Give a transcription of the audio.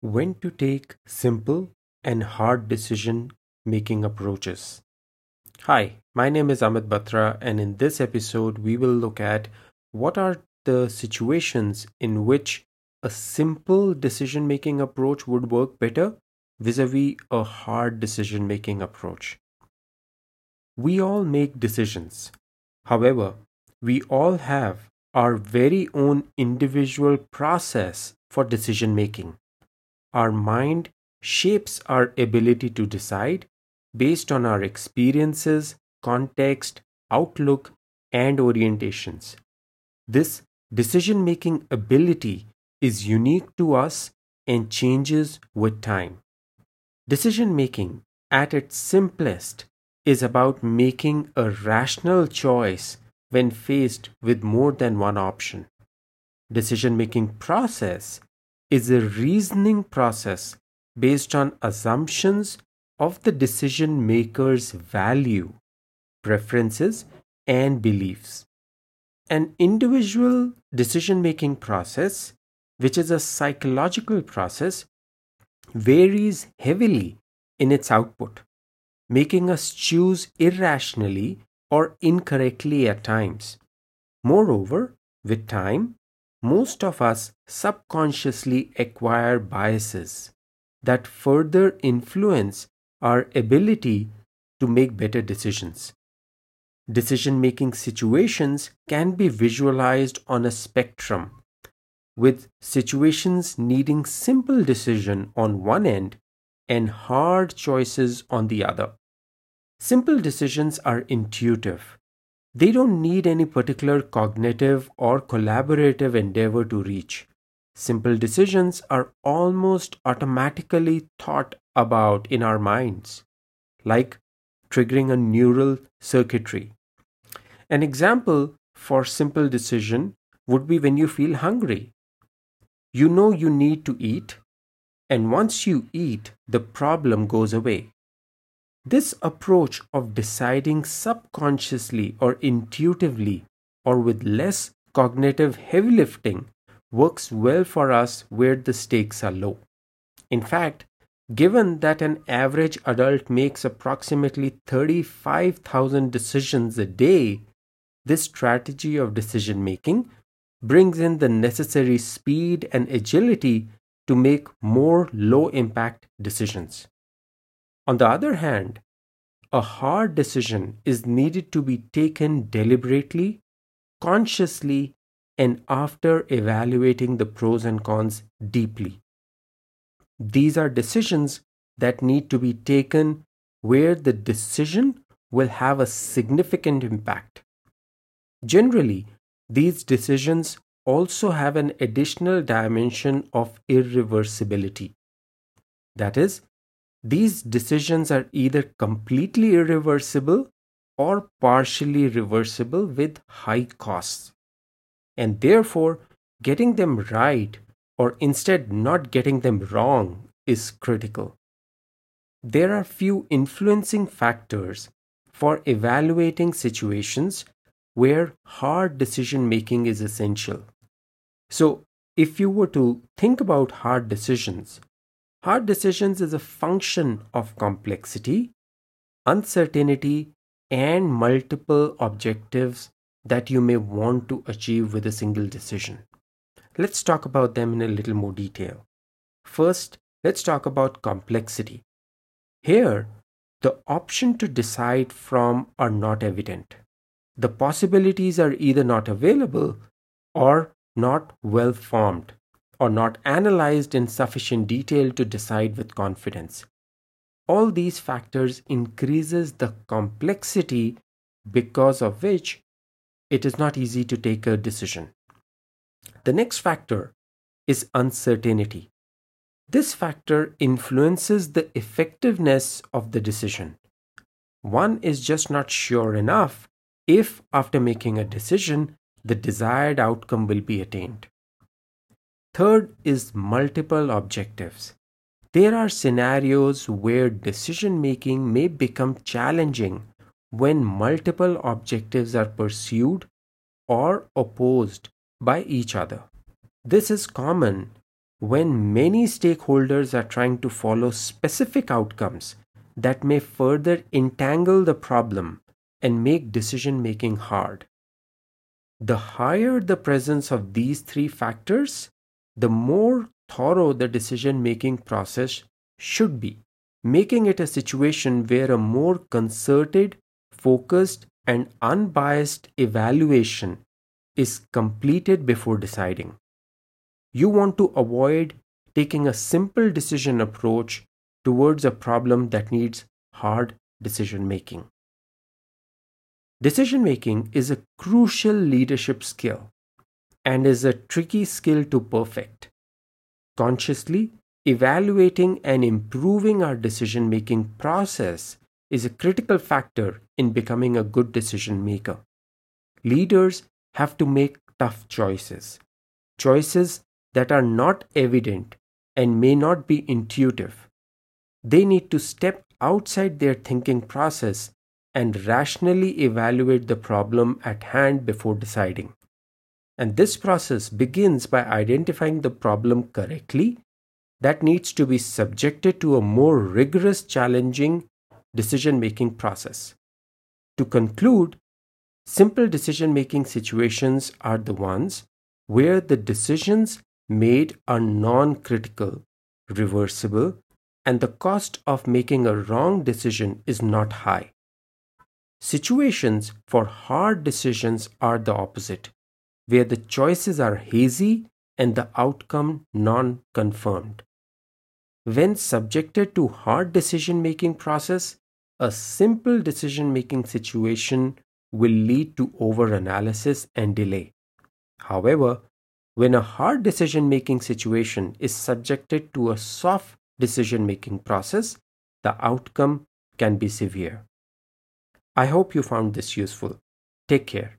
When to take simple and hard decision making approaches. Hi, my name is Amit Batra, and in this episode, we will look at what are the situations in which a simple decision making approach would work better vis a vis a hard decision making approach. We all make decisions. However, we all have our very own individual process for decision making. Our mind shapes our ability to decide based on our experiences, context, outlook, and orientations. This decision making ability is unique to us and changes with time. Decision making, at its simplest, is about making a rational choice when faced with more than one option. Decision making process is a reasoning process based on assumptions of the decision maker's value, preferences, and beliefs. An individual decision making process, which is a psychological process, varies heavily in its output, making us choose irrationally or incorrectly at times. Moreover, with time, most of us subconsciously acquire biases that further influence our ability to make better decisions. Decision making situations can be visualized on a spectrum, with situations needing simple decision on one end and hard choices on the other. Simple decisions are intuitive they don't need any particular cognitive or collaborative endeavor to reach. Simple decisions are almost automatically thought about in our minds, like triggering a neural circuitry. An example for simple decision would be when you feel hungry. You know you need to eat, and once you eat, the problem goes away. This approach of deciding subconsciously or intuitively or with less cognitive heavy lifting works well for us where the stakes are low. In fact, given that an average adult makes approximately 35,000 decisions a day, this strategy of decision making brings in the necessary speed and agility to make more low impact decisions. On the other hand, a hard decision is needed to be taken deliberately, consciously, and after evaluating the pros and cons deeply. These are decisions that need to be taken where the decision will have a significant impact. Generally, these decisions also have an additional dimension of irreversibility. That is, these decisions are either completely irreversible or partially reversible with high costs. And therefore, getting them right or instead not getting them wrong is critical. There are few influencing factors for evaluating situations where hard decision making is essential. So, if you were to think about hard decisions, Hard decisions is a function of complexity, uncertainty, and multiple objectives that you may want to achieve with a single decision. Let's talk about them in a little more detail. First, let's talk about complexity. Here, the option to decide from are not evident. The possibilities are either not available or not well formed or not analyzed in sufficient detail to decide with confidence. All these factors increases the complexity because of which it is not easy to take a decision. The next factor is uncertainty. This factor influences the effectiveness of the decision. One is just not sure enough if, after making a decision, the desired outcome will be attained. Third is multiple objectives. There are scenarios where decision making may become challenging when multiple objectives are pursued or opposed by each other. This is common when many stakeholders are trying to follow specific outcomes that may further entangle the problem and make decision making hard. The higher the presence of these three factors, the more thorough the decision making process should be, making it a situation where a more concerted, focused, and unbiased evaluation is completed before deciding. You want to avoid taking a simple decision approach towards a problem that needs hard decision making. Decision making is a crucial leadership skill and is a tricky skill to perfect. Consciously evaluating and improving our decision making process is a critical factor in becoming a good decision maker. Leaders have to make tough choices, choices that are not evident and may not be intuitive. They need to step outside their thinking process and rationally evaluate the problem at hand before deciding. And this process begins by identifying the problem correctly that needs to be subjected to a more rigorous, challenging decision making process. To conclude, simple decision making situations are the ones where the decisions made are non critical, reversible, and the cost of making a wrong decision is not high. Situations for hard decisions are the opposite, where the choices are hazy and the outcome non confirmed. When subjected to hard decision making process, a simple decision making situation will lead to over analysis and delay. However, when a hard decision making situation is subjected to a soft decision making process, the outcome can be severe. I hope you found this useful. Take care.